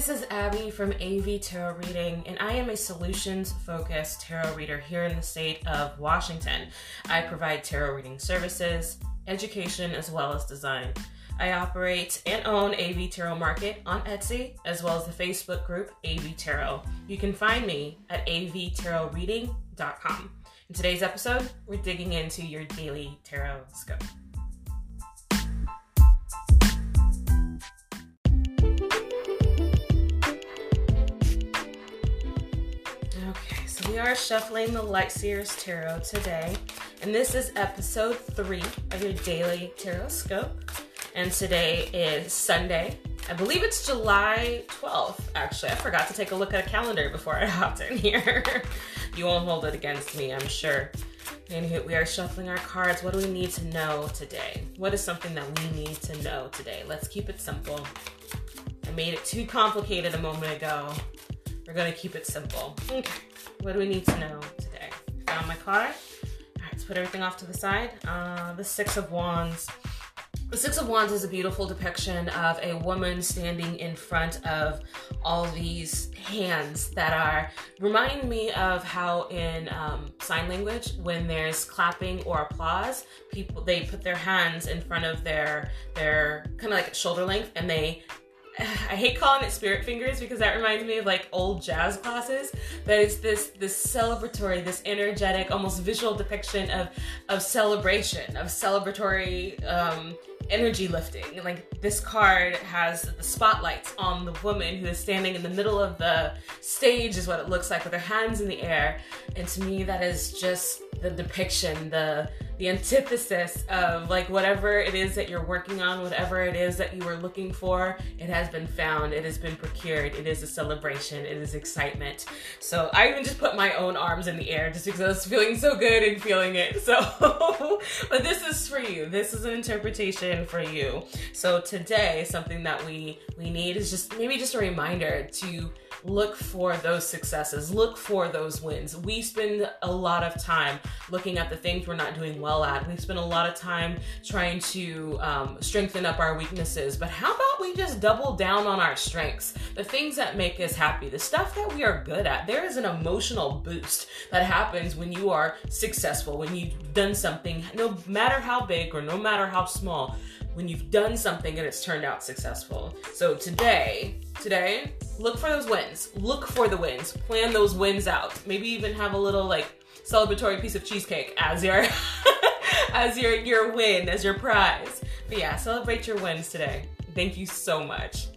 this is Abby from AV Tarot Reading, and I am a solutions focused tarot reader here in the state of Washington. I provide tarot reading services, education, as well as design. I operate and own AV Tarot Market on Etsy, as well as the Facebook group AV Tarot. You can find me at avtarotreading.com. In today's episode, we're digging into your daily tarot scope. We are shuffling the Light Seers Tarot today, and this is episode three of your daily tarot scope. And today is Sunday. I believe it's July 12th, actually. I forgot to take a look at a calendar before I hopped in here. you won't hold it against me, I'm sure. And we are shuffling our cards. What do we need to know today? What is something that we need to know today? Let's keep it simple. I made it too complicated a moment ago. We're gonna keep it simple. Okay, what do we need to know today? Found my card. All right, let's put everything off to the side. Uh, the Six of Wands. The Six of Wands is a beautiful depiction of a woman standing in front of all these hands that are remind me of how in um, sign language when there's clapping or applause, people they put their hands in front of their their kind of like shoulder length and they I hate calling it spirit fingers because that reminds me of like old jazz classes. But it's this this celebratory, this energetic, almost visual depiction of of celebration, of celebratory um, energy lifting. Like this card has the spotlights on the woman who is standing in the middle of the stage, is what it looks like with her hands in the air. And to me, that is just the depiction, the the antithesis of like whatever it is that you're working on, whatever it is that you were looking for, it has been found, it has been procured, it is a celebration, it is excitement. So I even just put my own arms in the air just because I was feeling so good and feeling it. So, but this is for you. This is an interpretation for you. So today, something that we we need is just maybe just a reminder to look for those successes, look for those wins. We spend a lot of time looking at the things we're not doing well at. We spend a lot of time trying to um, strengthen up our weaknesses. But how about we just double down on our strengths, the things that make us happy, the stuff that we are good at? There is an emotional boost that happens when you are successful, when you've done something, no matter how big or no matter how small when you've done something and it's turned out successful. So today, today, look for those wins. Look for the wins. Plan those wins out. Maybe even have a little like celebratory piece of cheesecake as your as your your win, as your prize. But yeah, celebrate your wins today. Thank you so much.